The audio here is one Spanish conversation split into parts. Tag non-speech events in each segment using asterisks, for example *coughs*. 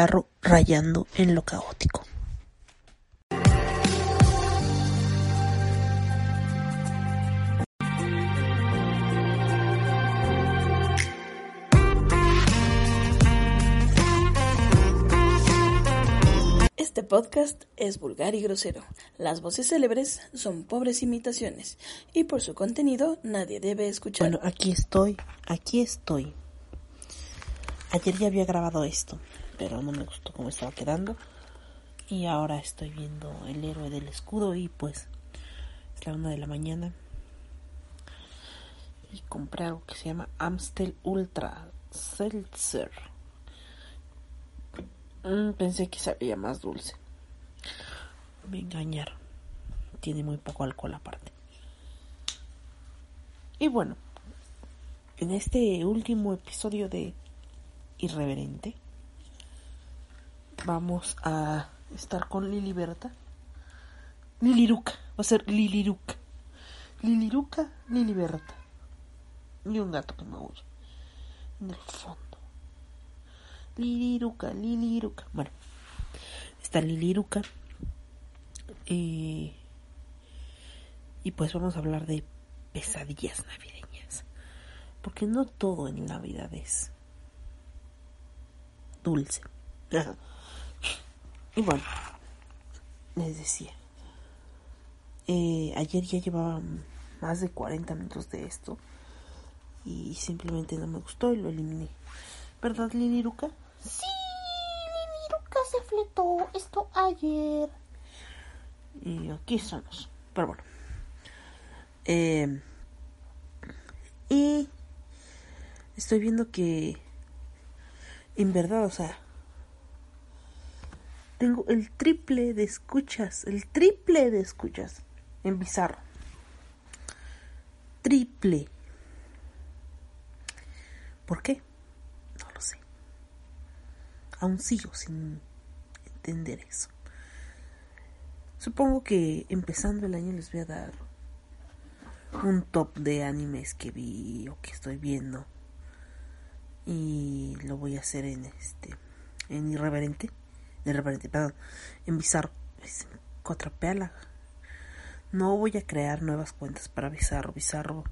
bizarro rayando en lo caótico. Este podcast es vulgar y grosero. Las voces célebres son pobres imitaciones y por su contenido nadie debe escuchar. Bueno, aquí estoy, aquí estoy. Ayer ya había grabado esto, pero no me gustó cómo estaba quedando. Y ahora estoy viendo El héroe del escudo y pues es la una de la mañana. Y compré algo que se llama Amstel Ultra Seltzer. Mm, pensé que sabía más dulce. Me engañaron. Tiene muy poco alcohol aparte. Y bueno, en este último episodio de Irreverente, vamos a estar con Lili Berta. Liliruca, va a ser Liliruca. Liliruca, Lili Berta. Y un gato que me huye. En el fondo. Liliruca, Liliruca. Bueno, está Liliruca. Eh, y pues vamos a hablar de pesadillas navideñas. Porque no todo en Navidad es dulce. *laughs* y bueno, les decía. Eh, ayer ya llevaba más de 40 minutos de esto. Y simplemente no me gustó y lo eliminé. ¿Verdad, Liliruca? Sí, Liliruca se fletó esto ayer. Y aquí estamos. Pero bueno. Eh, y estoy viendo que en verdad, o sea, tengo el triple de escuchas, el triple de escuchas en Bizarro. Triple. ¿Por qué? No lo sé. Aún sigo sin entender eso. Supongo que empezando el año les voy a dar un top de animes que vi o que estoy viendo. Y lo voy a hacer en este en irreverente, irreverente, perdón, en bizarro. Es cotrapela. No voy a crear nuevas cuentas para bizarro, bizarro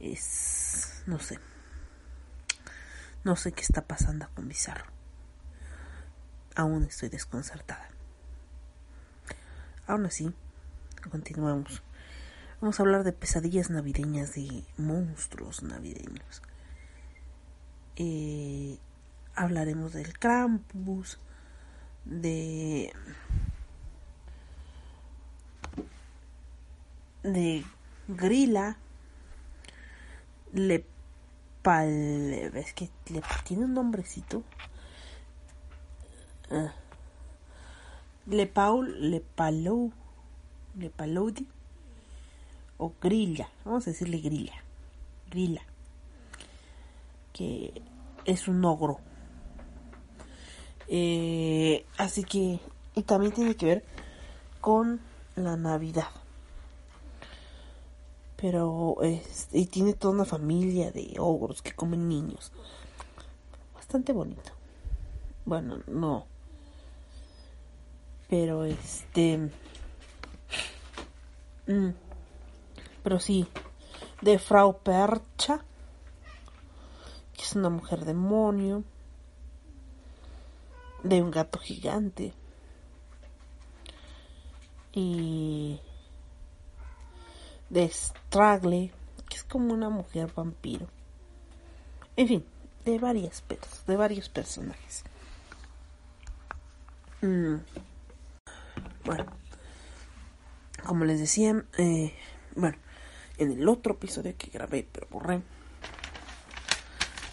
es no sé. No sé qué está pasando con bizarro. Aún estoy desconcertada. Aún así, continuamos. Vamos a hablar de pesadillas navideñas, de monstruos navideños. Eh, hablaremos del Krampus, de de Grilla, le es que le tiene un nombrecito. Ah. Le Paul, Le Palou, Le Paloudi o Grilla, vamos a decirle Grilla, Grilla, que es un ogro. Eh, así que, y también tiene que ver con la Navidad. Pero, es, y tiene toda una familia de ogros que comen niños. Bastante bonito. Bueno, no. Pero este. Mm, pero sí. De Frau Percha. Que es una mujer demonio. De un gato gigante y de Straggle, que es como una mujer vampiro. En fin, de varias de varios personajes. Mm. Bueno, como les decía, eh, bueno, en el otro episodio que grabé, pero borré,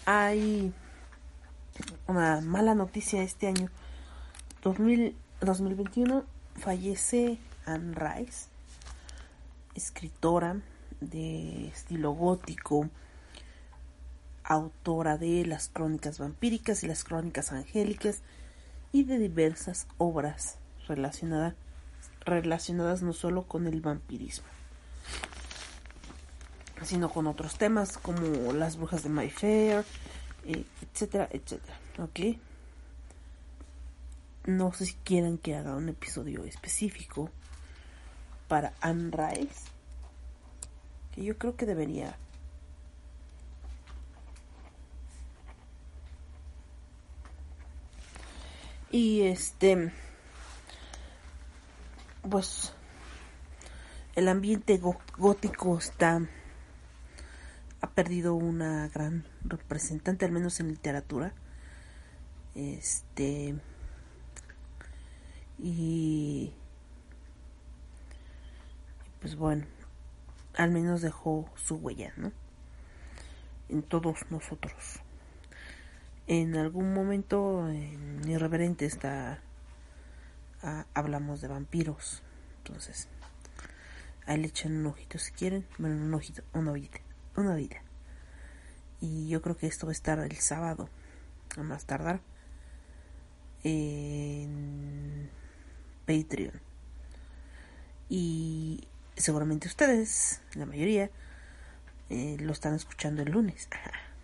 hay una mala noticia este año. 2021 fallece Anne Rice, escritora de estilo gótico, autora de las crónicas vampíricas y las crónicas angélicas y de diversas obras relacionadas relacionadas no solo con el vampirismo, sino con otros temas como las brujas de Mayfair, eh, etcétera, etcétera. ¿Ok? No sé si quieran que haga un episodio específico para Anne Rice, que yo creo que debería. Y este, pues, el ambiente gótico está ha perdido una gran representante, al menos en literatura. Este. Y. Pues bueno, al menos dejó su huella, ¿no? En todos nosotros. En algún momento en Irreverente está. Ah, hablamos de vampiros. Entonces, ahí le echan un ojito si quieren. Bueno, un ojito, una vida una vida. Y yo creo que esto va a estar el sábado, a más tardar, en Patreon. Y seguramente ustedes, la mayoría, eh, lo están escuchando el lunes.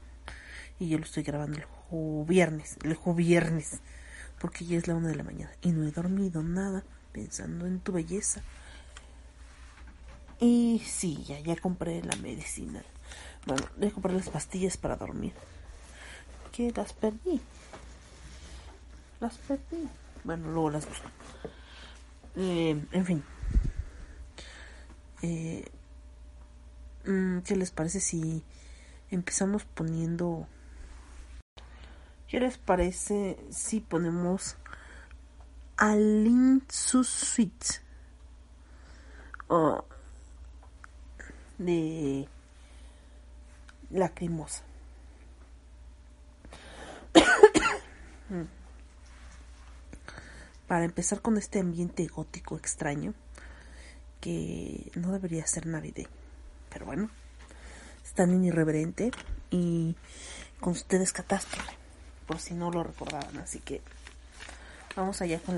*laughs* y yo lo estoy grabando el viernes, el viernes, porque ya es la una de la mañana y no he dormido nada pensando en tu belleza. Y sí, ya, ya compré la medicina. Bueno, voy a comprar las pastillas para dormir. Que las perdí. Las perdí. Bueno, luego las busco. Eh, en fin. Eh, mm, ¿Qué les parece si empezamos poniendo... ¿Qué les parece si ponemos Alin Suite? de lacrimosa. *coughs* Para empezar con este ambiente gótico extraño, que no debería ser navideño, pero bueno, están en irreverente y con ustedes catástrofe, por si no lo recordaban, así que vamos allá con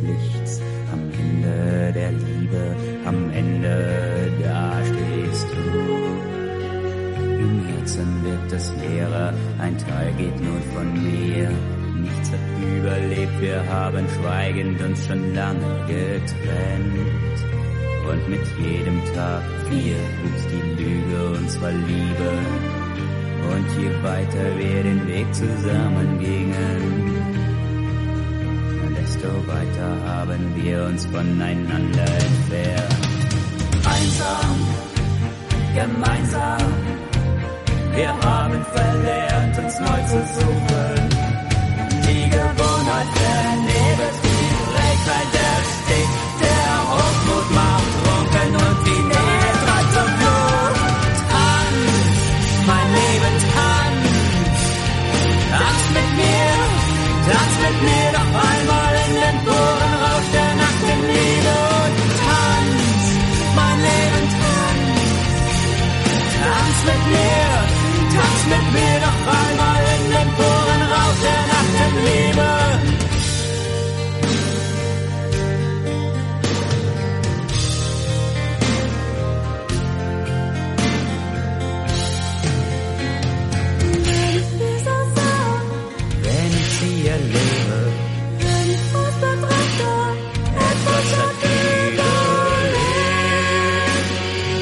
des Lichts, am Ende der Liebe, am Ende da stehst du. Im Herzen wird es leerer, ein Teil geht nun von mir. Nichts hat überlebt, wir haben schweigend uns schon lange getrennt. Und mit jedem Tag wir wuchs die Lüge unserer Liebe. Und je weiter wir den Weg zusammen gingen, haben wir uns voneinander entfernt. Einsam, gemeinsam, wir haben verlernt, uns neu zu suchen. Die Gewohnheit vernebelt Zeit erstickt, Tanz mit mir noch einmal in den puren Rausch der Nachtenliebe. Wenn ich sie erlebe, wenn ich Fußball treffe, etwas hat Liebe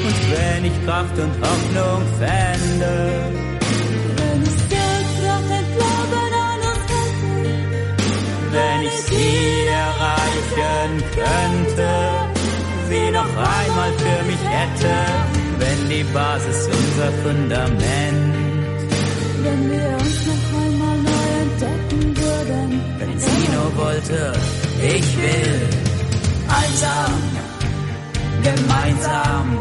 Und wenn ich Kraft und Hoffnung fände, hätte, wenn die Basis unser Fundament. wenn wir uns noch einmal neu entdecken würden. Wenn sie nur wollte, ich will einsam, gemeinsam.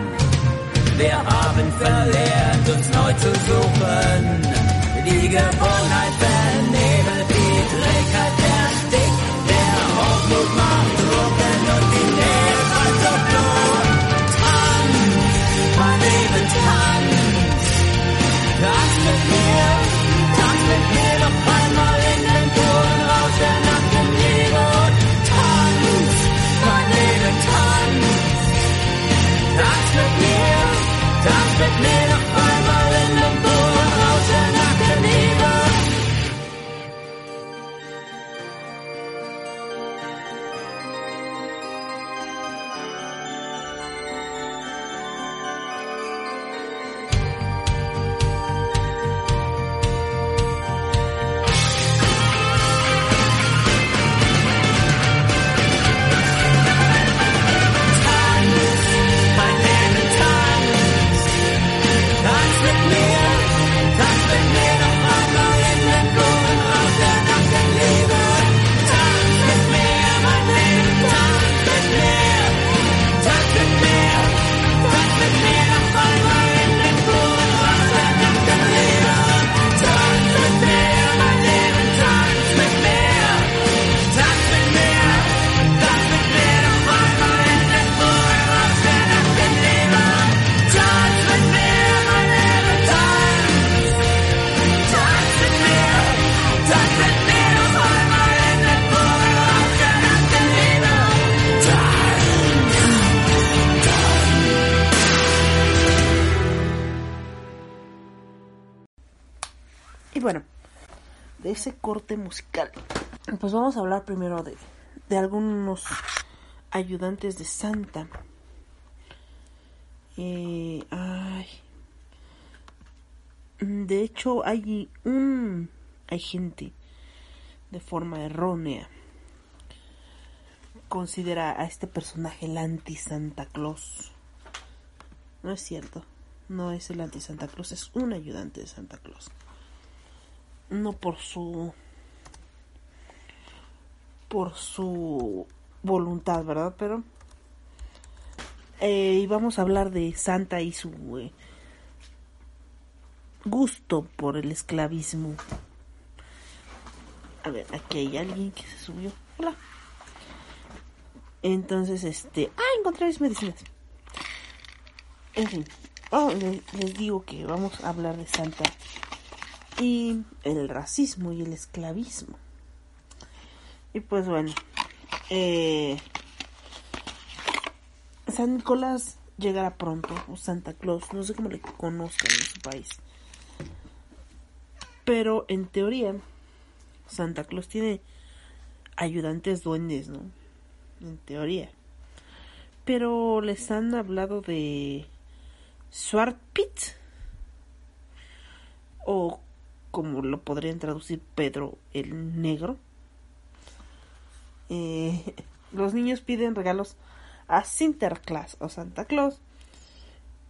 Wir haben verlernt, uns neu zu suchen. Die Gewohnheit vernebelt, die Trägheit erstickt, der Hochmut macht tanz, tanz mit mir, tanz mit Y bueno, de ese corte musical, pues vamos a hablar primero de, de algunos ayudantes de Santa. Eh, ay. De hecho, hay un. Hay gente de forma errónea. Considera a este personaje el anti-Santa Claus. No es cierto. No es el anti-Santa Claus, es un ayudante de Santa Claus no por su por su voluntad, ¿verdad? Pero eh, y vamos a hablar de Santa y su eh, gusto por el esclavismo. A ver, aquí hay alguien que se subió. Hola. Entonces, este, ah, encontré mis medicinas. En fin, oh, le- les digo que vamos a hablar de Santa y el racismo y el esclavismo. Y pues bueno, eh, San Nicolás llegará pronto, o Santa Claus, no sé cómo le conozcan en su país. Pero en teoría, Santa Claus tiene ayudantes duendes, ¿no? En teoría. Pero les han hablado de Swartpit o como lo podrían traducir Pedro el Negro. Eh, *laughs* los niños piden regalos a Sinterklaas o Santa Claus,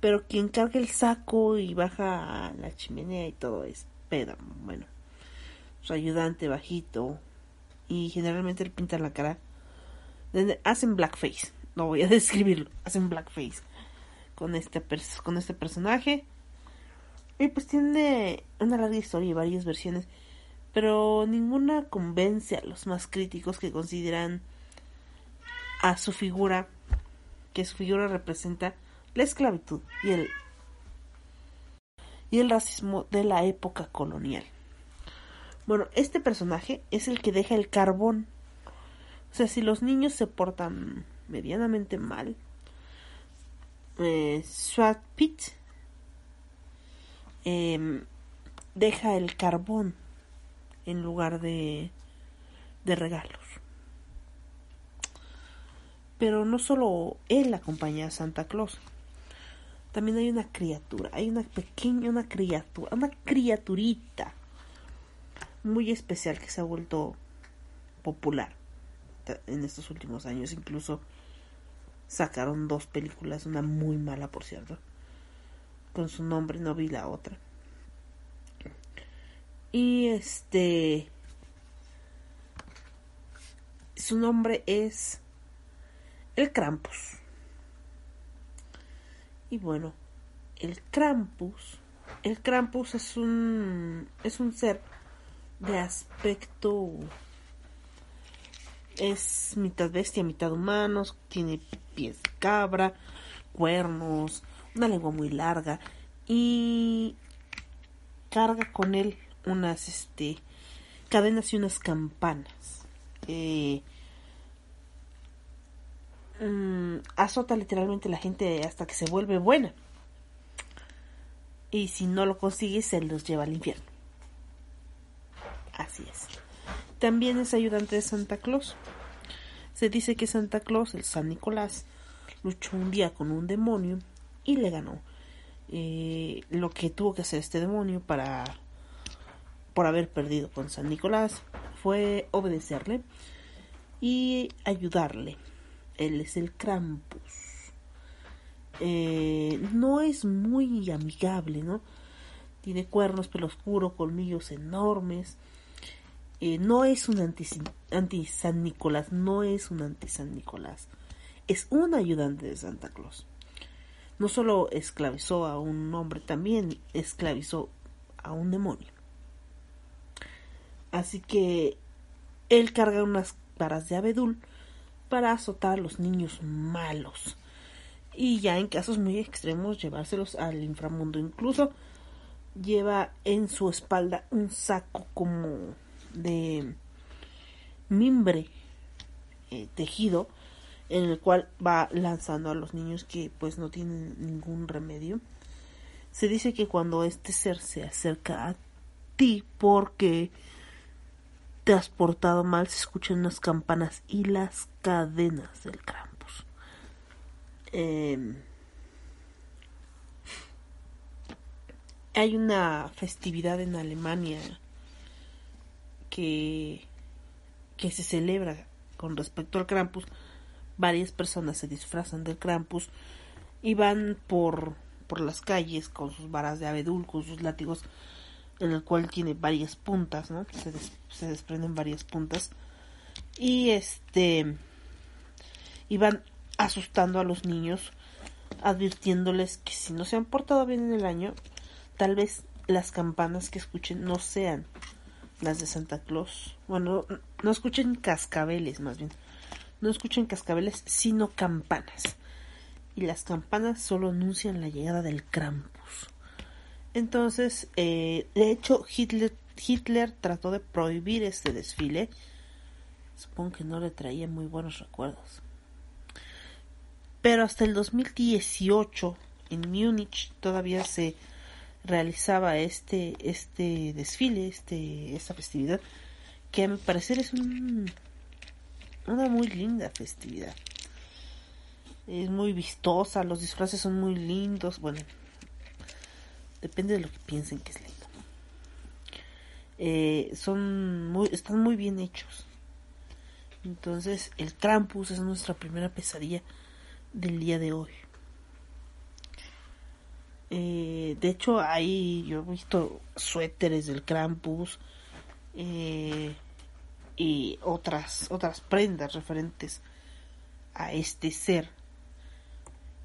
pero quien carga el saco y baja a la chimenea y todo es Pedro. Bueno, su ayudante bajito y generalmente le pintan la cara. Hacen blackface, no voy a *laughs* describirlo, hacen blackface con este, con este personaje. Y pues tiene una larga historia y varias versiones, pero ninguna convence a los más críticos que consideran a su figura, que su figura representa la esclavitud y el y el racismo de la época colonial. Bueno, este personaje es el que deja el carbón. O sea, si los niños se portan medianamente mal, eh, Swat Pit em, deja el carbón en lugar de, de regalos. Pero no solo él acompaña a Santa Claus. también hay una criatura, hay una pequeña, una criatura, una criaturita muy especial que se ha vuelto popular en estos últimos años. Incluso sacaron dos películas, una muy mala por cierto, con su nombre, no vi la otra. Y este... Su nombre es el Krampus. Y bueno, el Krampus, el Krampus es un es un ser de aspecto es mitad bestia, mitad humano, tiene pies de cabra, cuernos, una lengua muy larga y carga con él unas este cadenas y unas campanas. Eh, mm, azota literalmente a la gente hasta que se vuelve buena. Y si no lo consigue, se los lleva al infierno. Así es. También es ayudante de Santa Claus. Se dice que Santa Claus, el San Nicolás, luchó un día con un demonio y le ganó. Lo que tuvo que hacer este demonio para por haber perdido con San Nicolás fue obedecerle y ayudarle. Él es el Krampus. Eh, no es muy amigable, ¿no? Tiene cuernos, pelo oscuro, colmillos enormes. Eh, no es un anti San Nicolás, no es un anti San Nicolás. Es un ayudante de Santa Claus. No solo esclavizó a un hombre, también esclavizó a un demonio. Así que él carga unas varas de abedul para azotar a los niños malos. Y ya en casos muy extremos llevárselos al inframundo. Incluso lleva en su espalda un saco como de mimbre eh, tejido en el cual va lanzando a los niños que pues no tienen ningún remedio. Se dice que cuando este ser se acerca a ti porque te has portado mal, se escuchan unas campanas y las cadenas del Krampus. Eh, hay una festividad en Alemania que, que se celebra con respecto al Krampus. Varias personas se disfrazan del Krampus y van por, por las calles con sus varas de abedul, con sus látigos, en el cual tiene varias puntas, ¿no? Se, des- se desprenden varias puntas. Y este. Y van asustando a los niños, advirtiéndoles que si no se han portado bien en el año, tal vez las campanas que escuchen no sean las de Santa Claus. Bueno, no- no escuchen cascabeles, más bien. No escuchen cascabeles, sino campanas. Y las campanas solo anuncian la llegada del Krampus. Entonces, eh, de hecho, Hitler, Hitler trató de prohibir este desfile. Supongo que no le traía muy buenos recuerdos. Pero hasta el 2018, en Múnich, todavía se realizaba este, este desfile, este, esta festividad, que a mi parecer es un, una muy linda festividad. Es muy vistosa, los disfraces son muy lindos, bueno, depende de lo que piensen que es lindo. Eh, son muy, están muy bien hechos. Entonces, el Krampus es nuestra primera pesadilla del día de hoy. Eh, de hecho, ahí yo he visto suéteres del Krampus eh, y otras otras prendas referentes a este ser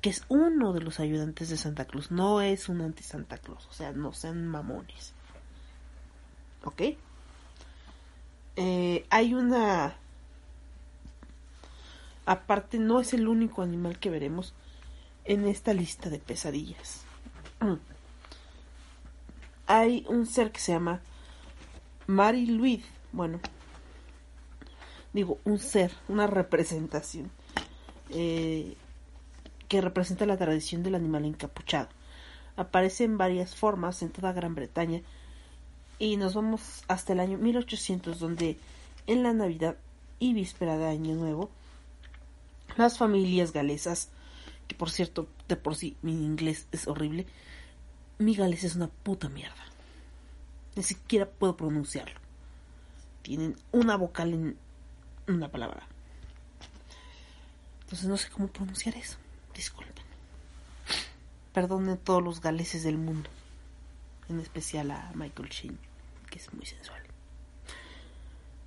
que es uno de los ayudantes de Santa Claus, no es un anti Santa Claus, o sea, no sean mamones. ¿Ok? Eh, hay una aparte no es el único animal que veremos en esta lista de pesadillas. *clears throat* Hay un ser que se llama Mari Louise. Bueno, digo, un ser, una representación eh, que representa la tradición del animal encapuchado. Aparece en varias formas en toda Gran Bretaña y nos vamos hasta el año 1800 donde en la Navidad y víspera de Año Nuevo las familias galesas que por cierto, de por sí mi inglés es horrible, mi galés es una puta mierda. Ni siquiera puedo pronunciarlo. Tienen una vocal en una palabra. Entonces no sé cómo pronunciar eso. Disculpen. Perdonen todos los galeses del mundo. En especial a Michael Sheen, que es muy sensual.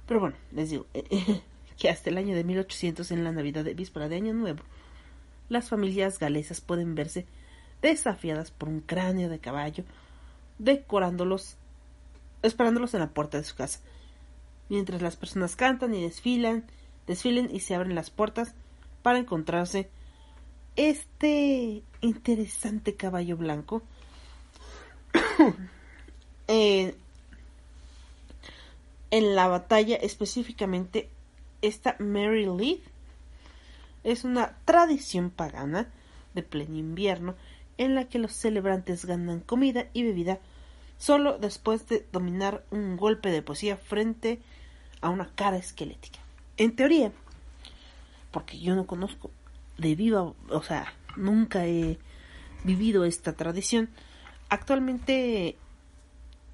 Pero bueno, les digo *laughs* que hasta el año de 1800, en la Navidad de víspera de Año Nuevo, las familias galesas pueden verse desafiadas por un cráneo de caballo, decorándolos, esperándolos en la puerta de su casa. Mientras las personas cantan y desfilan, desfilen y se abren las puertas para encontrarse este interesante caballo blanco. *coughs* Eh, en la batalla específicamente esta Mary Lee es una tradición pagana de pleno invierno en la que los celebrantes ganan comida y bebida solo después de dominar un golpe de poesía frente a una cara esquelética. En teoría, porque yo no conozco de viva, o sea, nunca he vivido esta tradición, actualmente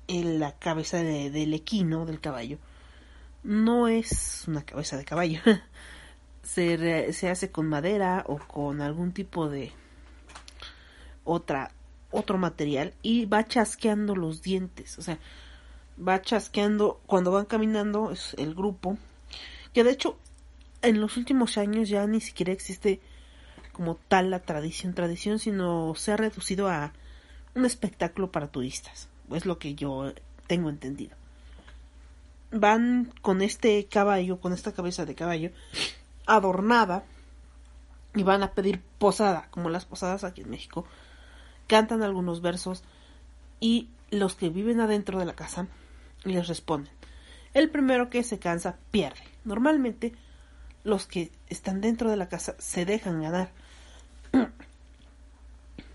en la cabeza de- del equino, del caballo, no es una cabeza de caballo. *laughs* se, se hace con madera o con algún tipo de otra otro material y va chasqueando los dientes, o sea, va chasqueando cuando van caminando es el grupo, que de hecho en los últimos años ya ni siquiera existe como tal la tradición tradición, sino se ha reducido a un espectáculo para turistas, es lo que yo tengo entendido. Van con este caballo, con esta cabeza de caballo adornada y van a pedir posada, como las posadas aquí en México. Cantan algunos versos y los que viven adentro de la casa les responden. El primero que se cansa pierde. Normalmente los que están dentro de la casa se dejan ganar. *clears throat*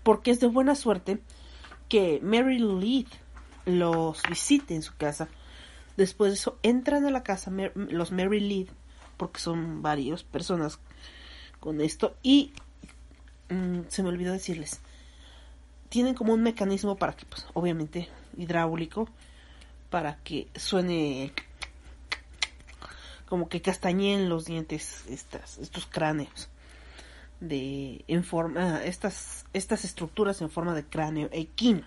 Porque es de buena suerte que Mary Lead los visite en su casa. Después de eso entran a la casa los Mary Lead, porque son varias personas con esto. Y mm, se me olvidó decirles, tienen como un mecanismo para que, pues, obviamente, hidráulico, para que suene como que castañeen los dientes estas, estos cráneos de en forma estas estas estructuras en forma de cráneo equino.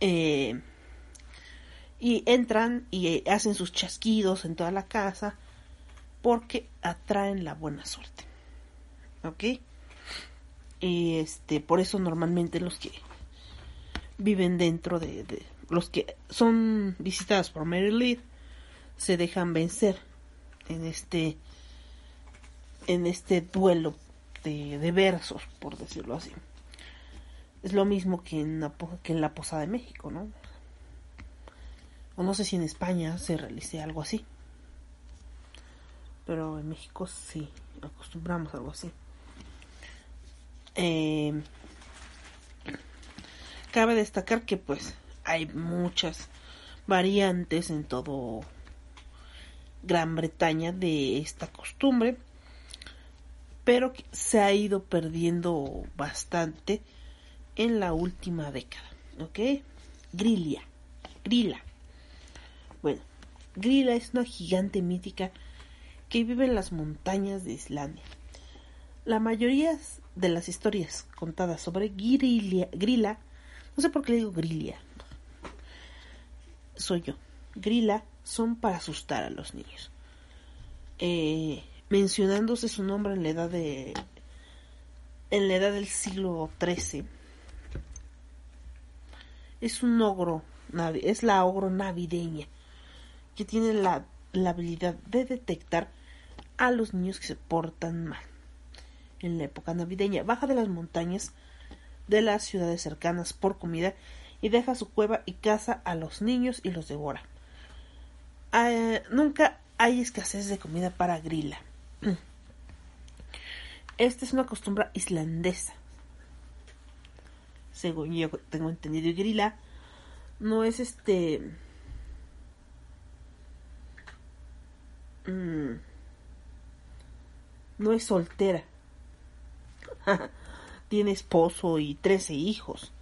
Eh, y entran y eh, hacen sus chasquidos en toda la casa porque atraen la buena suerte ok y este por eso normalmente los que viven dentro de, de- los que son visitados por Mary Lee se dejan vencer en este en este duelo de, versos por decirlo así. Es lo mismo que en, la, que en la Posada de México no o no sé si en España se realice algo así. Pero en México sí acostumbramos a algo así. Eh, cabe destacar que pues hay muchas variantes en todo Gran Bretaña de esta costumbre pero se ha ido perdiendo bastante en la última década ¿ok? Grilla bueno Grilla es una gigante mítica que vive en las montañas de Islandia la mayoría de las historias contadas sobre Grilla, Grilla no sé por qué le digo Grilla soy yo. Grilla son para asustar a los niños. Eh, mencionándose su nombre en la edad de en la edad del siglo XIII. Es un ogro, es la ogro navideña que tiene la, la habilidad de detectar a los niños que se portan mal. En la época navideña baja de las montañas de las ciudades cercanas por comida y deja su cueva y caza a los niños y los devora. Ah, nunca hay escasez de comida para Grilla. *clears throat* Esta es una costumbre islandesa. Según yo tengo entendido, y Grilla no es este. mm, no es soltera. *laughs* Tiene esposo y 13 hijos.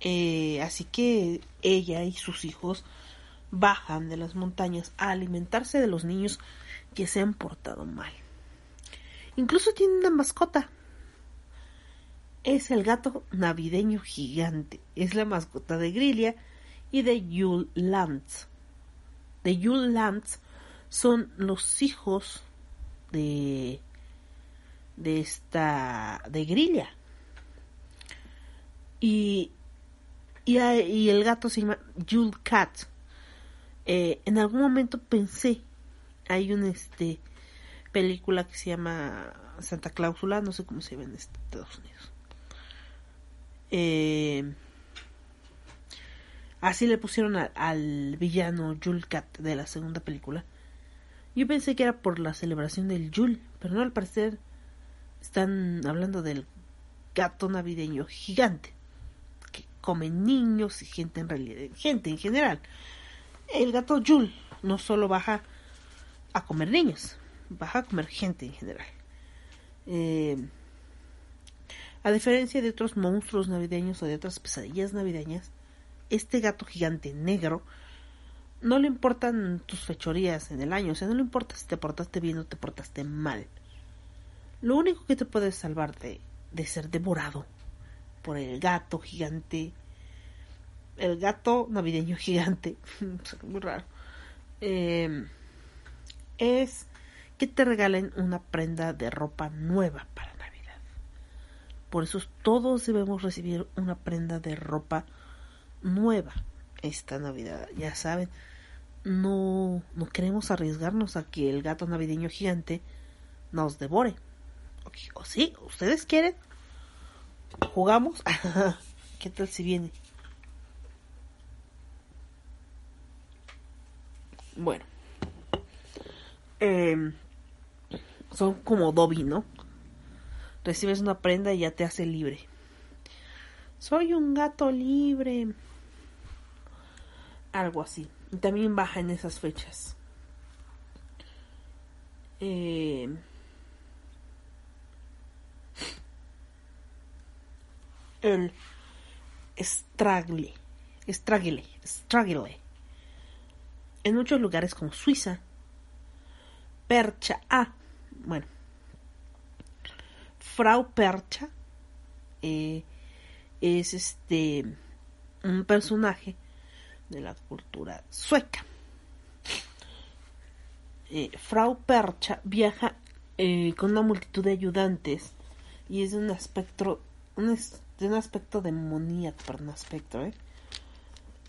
Eh, así que ella y sus hijos bajan de las montañas a alimentarse de los niños que se han portado mal. Incluso tiene una mascota. Es el gato navideño gigante. Es la mascota de Grilia y de Yule Lantz. De Yule Lantz son los hijos de de esta de Grilla. Y y, el gato se llama Yule Cat. Eh, en algún momento pensé, hay una este película que se llama Santa Cláusula, no sé cómo se llama en Estados Unidos. Eh, así le pusieron al villano Yule Cat de la segunda película. Yo pensé que era por la celebración del Yule, pero no al parecer están hablando del gato navideño gigante que come niños y gente en realidad, gente en general. El gato Yule no solo baja a comer niños, baja a comer gente en general. Eh, a diferencia de otros monstruos navideños o de otras pesadillas navideñas, este gato gigante negro no le importan tus fechorías en el año, o sea, no le importa si te portaste bien o te portaste mal. Lo único que te puede salvar de, de ser devorado por el gato gigante, el gato navideño *laughs* gigante, muy raro, eh, es que te regalen una prenda de ropa nueva para Navidad. Por eso todos debemos recibir una prenda de ropa nueva esta Navidad. Ya saben, no, no queremos arriesgarnos a que el gato navideño gigante nos devore. ¿O sí? ¿Ustedes quieren? ¿Jugamos? *laughs* ¿Qué tal si viene? Bueno. Em, son como Dobby, ¿no? Recibes una prenda y ya te hace libre. Soy un gato libre. Algo así. Y también baja en esas fechas. Eh, el Stragle. Stragle. En muchos lugares como Suiza. Percha. Ah, bueno. Frau Percha. eh, es este. Un personaje de la cultura sueca. Eh, Frau Percha viaja eh, con una multitud de ayudantes y es un aspecto un de un aspecto demoníaco, pero un aspecto, ¿eh?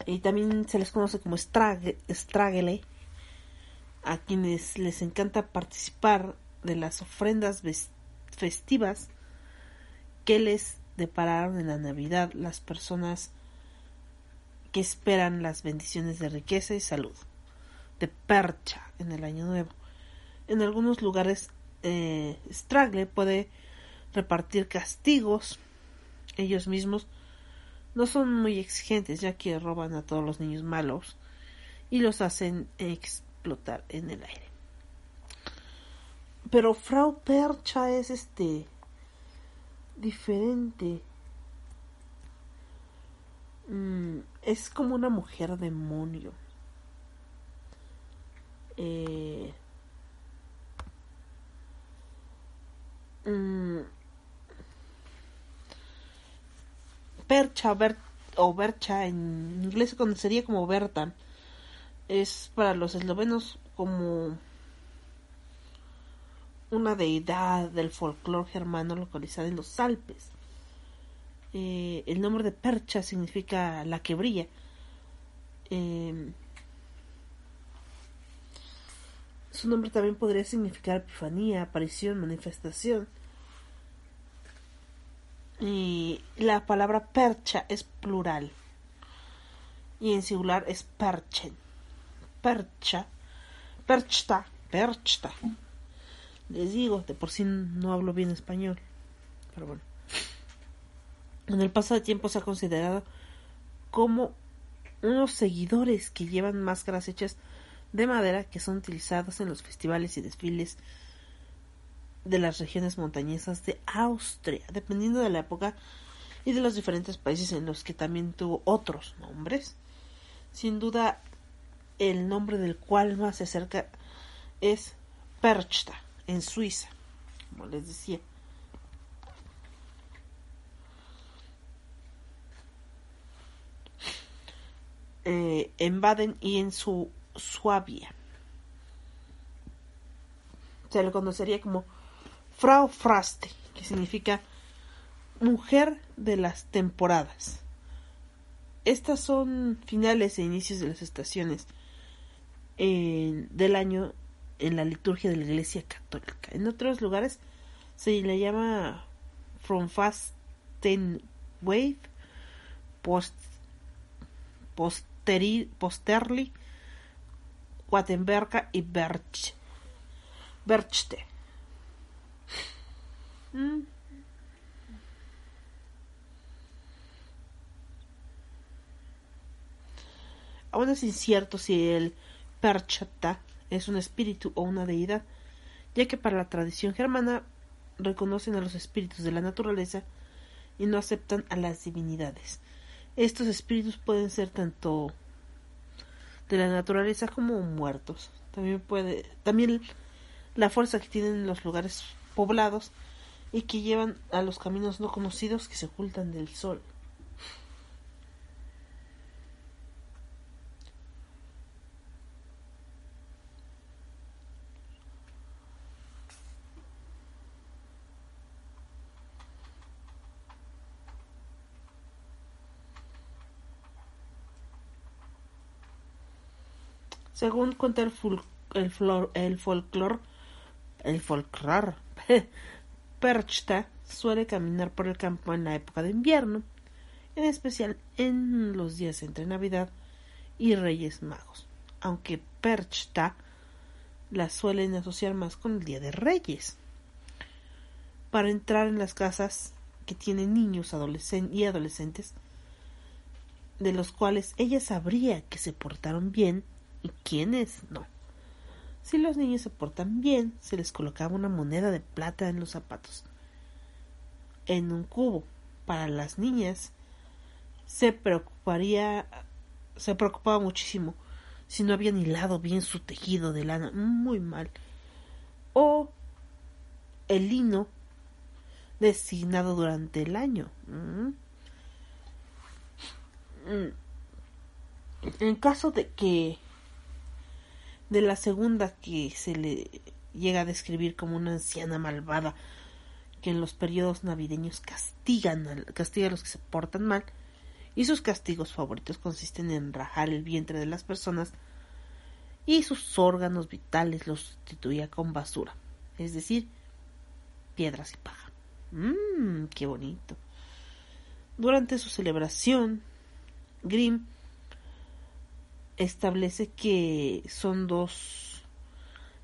Y también se les conoce como Strag- Stragle, a quienes les encanta participar de las ofrendas festivas que les depararon en la Navidad las personas que esperan las bendiciones de riqueza y salud, de percha en el año nuevo. En algunos lugares, eh, Stragle puede repartir castigos. Ellos mismos no son muy exigentes, ya que roban a todos los niños malos y los hacen explotar en el aire. Pero Frau Percha es este diferente. Mm, es como una mujer demonio. Eh, mm, percha Ber- o Bercha en inglés se conocería como Berta. Es para los eslovenos como una deidad del folclore germano localizada en los Alpes. Eh, el nombre de Percha significa la que brilla. Eh, su nombre también podría significar epifanía, aparición, manifestación. Y la palabra percha es plural. Y en singular es perchen. Percha. Perchta. Perchta. Les digo, de por sí no hablo bien español. Pero bueno. En el paso del tiempo se ha considerado como unos seguidores que llevan máscaras hechas de madera que son utilizadas en los festivales y desfiles de las regiones montañesas de Austria, dependiendo de la época y de los diferentes países en los que también tuvo otros nombres. Sin duda, el nombre del cual más se acerca es Perchta, en Suiza, como les decía. Eh, en Baden y en su Suabia. Se le conocería como Frau Fraste, que significa mujer de las temporadas. Estas son finales e inicios de las estaciones del año en la liturgia de la Iglesia Católica. En otros lugares se le llama From Fasten Wave, Posterli, y Berch, Berchte. Mm. Aún es incierto si el Perchata es un espíritu o una deidad, ya que para la tradición germana reconocen a los espíritus de la naturaleza y no aceptan a las divinidades. Estos espíritus pueden ser tanto de la naturaleza como muertos. También puede, también la fuerza que tienen en los lugares poblados y que llevan a los caminos no conocidos que se ocultan del sol. Según cuenta el, fol el, el folclore, el folclore, *laughs* Perchta suele caminar por el campo en la época de invierno, en especial en los días entre Navidad y Reyes Magos, aunque Perchta la suelen asociar más con el Día de Reyes. Para entrar en las casas que tienen niños adolescentes y adolescentes, de los cuales ella sabría que se portaron bien y quiénes no. Si los niños se portan bien, se les colocaba una moneda de plata en los zapatos. En un cubo. Para las niñas se preocuparía se preocupaba muchísimo si no habían hilado bien su tejido de lana, muy mal. O el lino designado durante el año. Mm. Mm. En caso de que de la segunda que se le llega a describir como una anciana malvada que en los periodos navideños castigan castiga a los que se portan mal y sus castigos favoritos consisten en rajar el vientre de las personas y sus órganos vitales los sustituía con basura, es decir, piedras y paja. Mmm, qué bonito. Durante su celebración, Grimm establece que son dos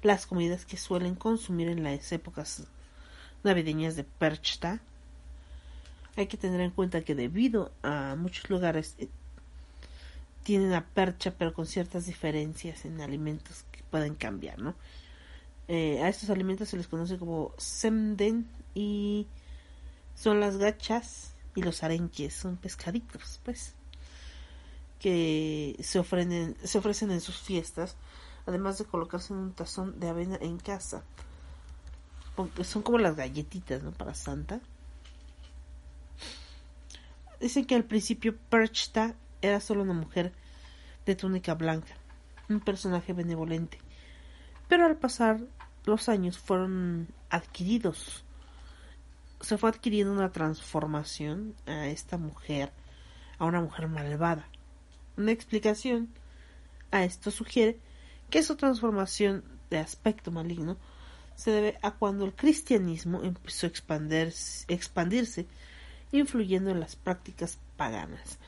las comidas que suelen consumir en las épocas navideñas de Perchta. Hay que tener en cuenta que debido a muchos lugares eh, tienen a percha, pero con ciertas diferencias en alimentos que pueden cambiar, ¿no? Eh, a estos alimentos se les conoce como semden y son las gachas y los arenques, son pescaditos, pues que se ofrecen, se ofrecen en sus fiestas, además de colocarse en un tazón de avena en casa. Porque son como las galletitas, ¿no? Para Santa. Dicen que al principio Perchta era solo una mujer de túnica blanca, un personaje benevolente. Pero al pasar los años fueron adquiridos. Se fue adquiriendo una transformación a esta mujer, a una mujer malvada. Una explicación a esto sugiere que su transformación de aspecto maligno se debe a cuando el cristianismo empezó a expandirse, influyendo en las prácticas paganas.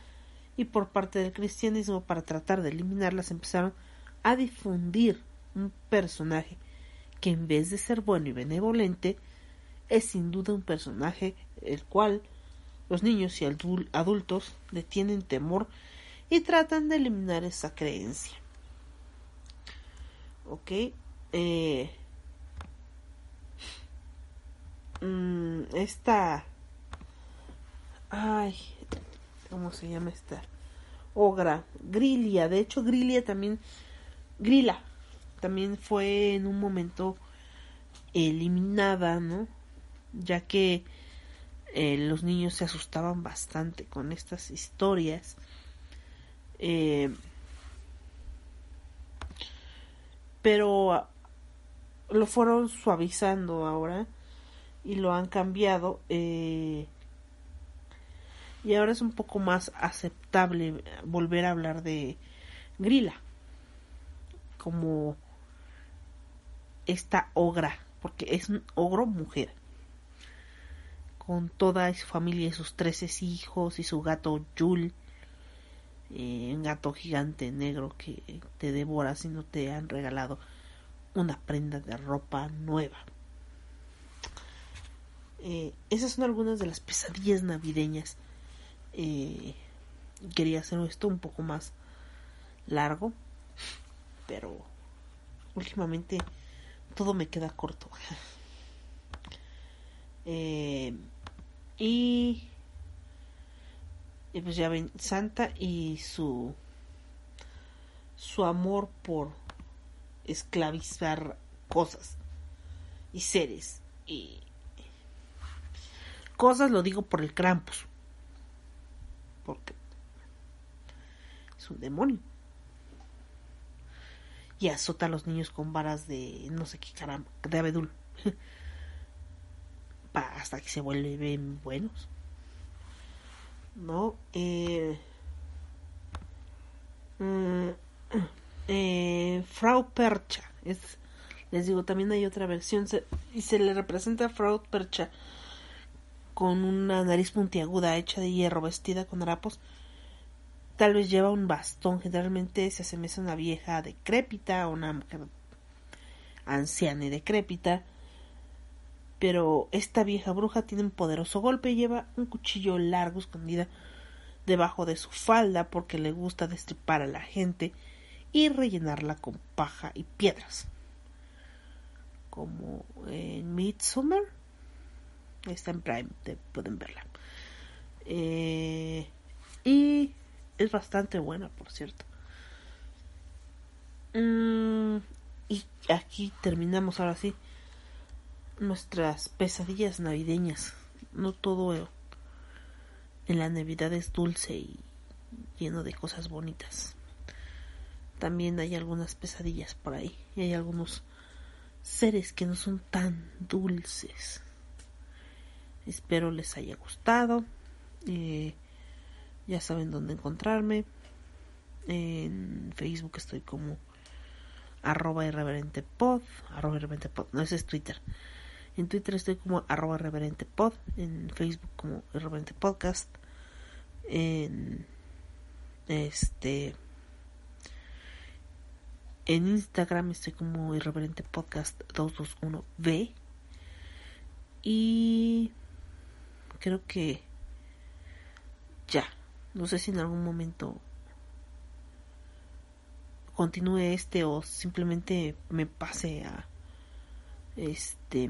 Y por parte del cristianismo, para tratar de eliminarlas, empezaron a difundir un personaje que en vez de ser bueno y benevolente, es sin duda un personaje el cual los niños y adultos le tienen temor y tratan de eliminar esa creencia. ¿Ok? Eh, mm, esta ay cómo se llama esta ogra Grilia de hecho Grilia también Grilla también fue en un momento eliminada no ya que eh, los niños se asustaban bastante con estas historias eh, pero ah, lo fueron suavizando ahora y lo han cambiado eh, y ahora es un poco más aceptable volver a hablar de Grilla como esta ogra porque es un ogro mujer con toda su familia y sus trece hijos y su gato Jul eh, un gato gigante negro que te devora si no te han regalado una prenda de ropa nueva. Eh, esas son algunas de las pesadillas navideñas. Eh, quería hacer esto un poco más largo, pero últimamente todo me queda corto. *laughs* Y, y pues ya ven, Santa y su su amor por esclavizar cosas y seres y cosas lo digo por el Krampus porque es un demonio. Y azota a los niños con varas de no sé qué caramba de abedul. *laughs* Hasta que se vuelven buenos no eh, mm, eh, Frau Percha. Es, les digo, también hay otra versión y se le representa a Frau Percha con una nariz puntiaguda hecha de hierro, vestida con harapos. Tal vez lleva un bastón, generalmente se asemeja a una vieja decrépita, una mujer anciana y decrépita. Pero esta vieja bruja tiene un poderoso golpe y lleva un cuchillo largo escondida debajo de su falda porque le gusta destripar a la gente y rellenarla con paja y piedras. Como en Midsommar. Está en Prime, te pueden verla. Eh, y es bastante buena, por cierto. Mm, y aquí terminamos ahora sí nuestras pesadillas navideñas. No todo en la Navidad es dulce y lleno de cosas bonitas también hay algunas pesadillas por ahí y hay algunos seres que no son tan dulces. Espero les haya gustado. Eh, ya saben dónde encontrarme. En Facebook estoy como arroba irreverente pod, arroba irreverente no ese es Twitter. En Twitter estoy como arroba irreverente pod, en Facebook como irreverente podcast, en este en Instagram estoy como irreverente podcast 221b y creo que ya no sé si en algún momento continúe este o simplemente me pase a este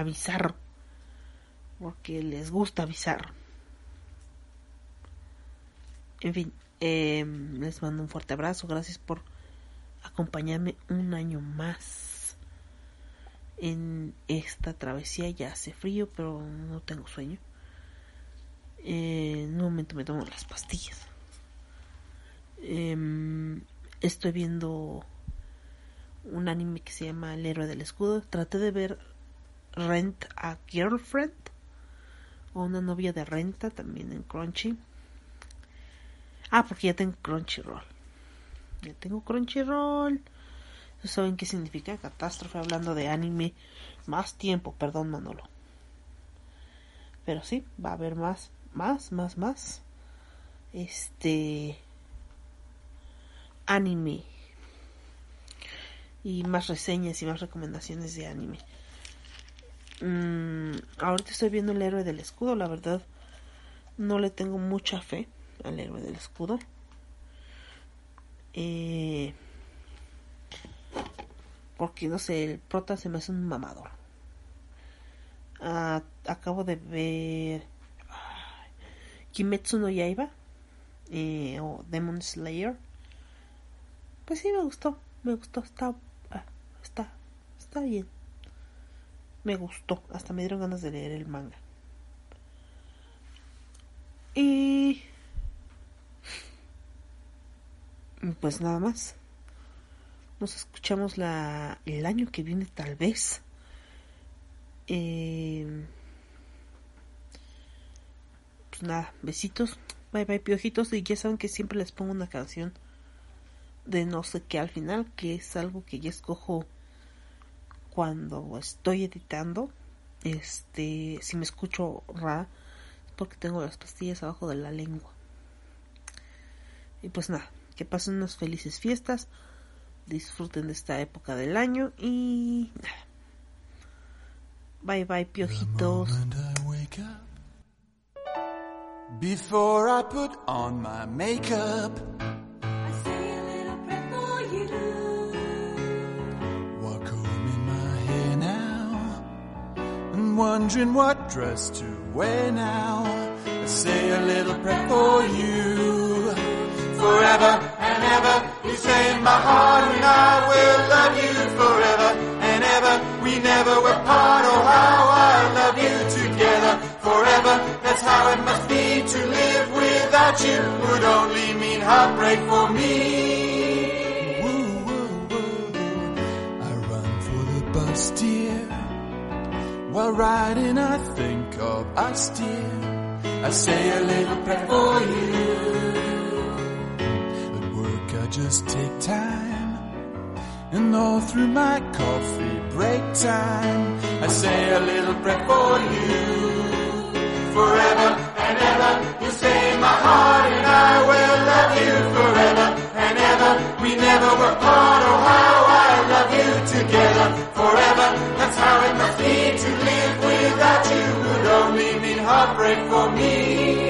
avisar porque les gusta avisar. En fin eh, les mando un fuerte abrazo gracias por acompañarme un año más en esta travesía. Ya hace frío pero no tengo sueño. Eh, en un momento me tomo las pastillas. Em, estoy viendo un anime que se llama El héroe del escudo. Traté de ver Rent a Girlfriend o una novia de renta también en Crunchy. Ah, porque ya tengo Crunchyroll. Ya tengo Crunchyroll. ¿No saben qué significa catástrofe hablando de anime? Más tiempo, perdón Manolo. Pero sí, va a haber más, más, más, más. Este anime y más reseñas y más recomendaciones de anime. Mm, ahorita estoy viendo el héroe del escudo, la verdad no le tengo mucha fe al héroe del escudo. Eh, porque no sé, el prota se me hace un mamador. Ah, acabo de ver Kimetsu no Yaiba eh, o Demon Slayer. Pues sí, me gustó. Me gustó. Está, ah, está, está bien. Me gustó. Hasta me dieron ganas de leer el manga. Y pues nada más. Nos escuchamos la el año que viene tal vez. Eh, pues nada, besitos. Bye bye piojitos y ya saben que siempre les pongo una canción de no sé qué al final, que es algo que ya escojo cuando estoy editando. Este, si me escucho rara, es porque tengo las pastillas abajo de la lengua. Y pues nada, que pasen unas felices fiestas, disfruten de esta época del año y nada. Bye bye piojitos. before I put on my makeup, wondering what dress to wear now. I say a little prayer for you, forever and ever. You say in my heart, and I will love you forever and ever. We never were part. Oh, how I love you together forever. That's how it must be to live without you. Would only mean heartbreak for me. While riding, I think of us, dear. I say a little prayer for you. At work, I just take time. And all through my coffee break time, I say a little prayer for you. Forever and ever, you say in my heart, and I will love you forever and ever. We never were part, oh how together forever. That's how it must be to live without you. Would only mean heartbreak for me.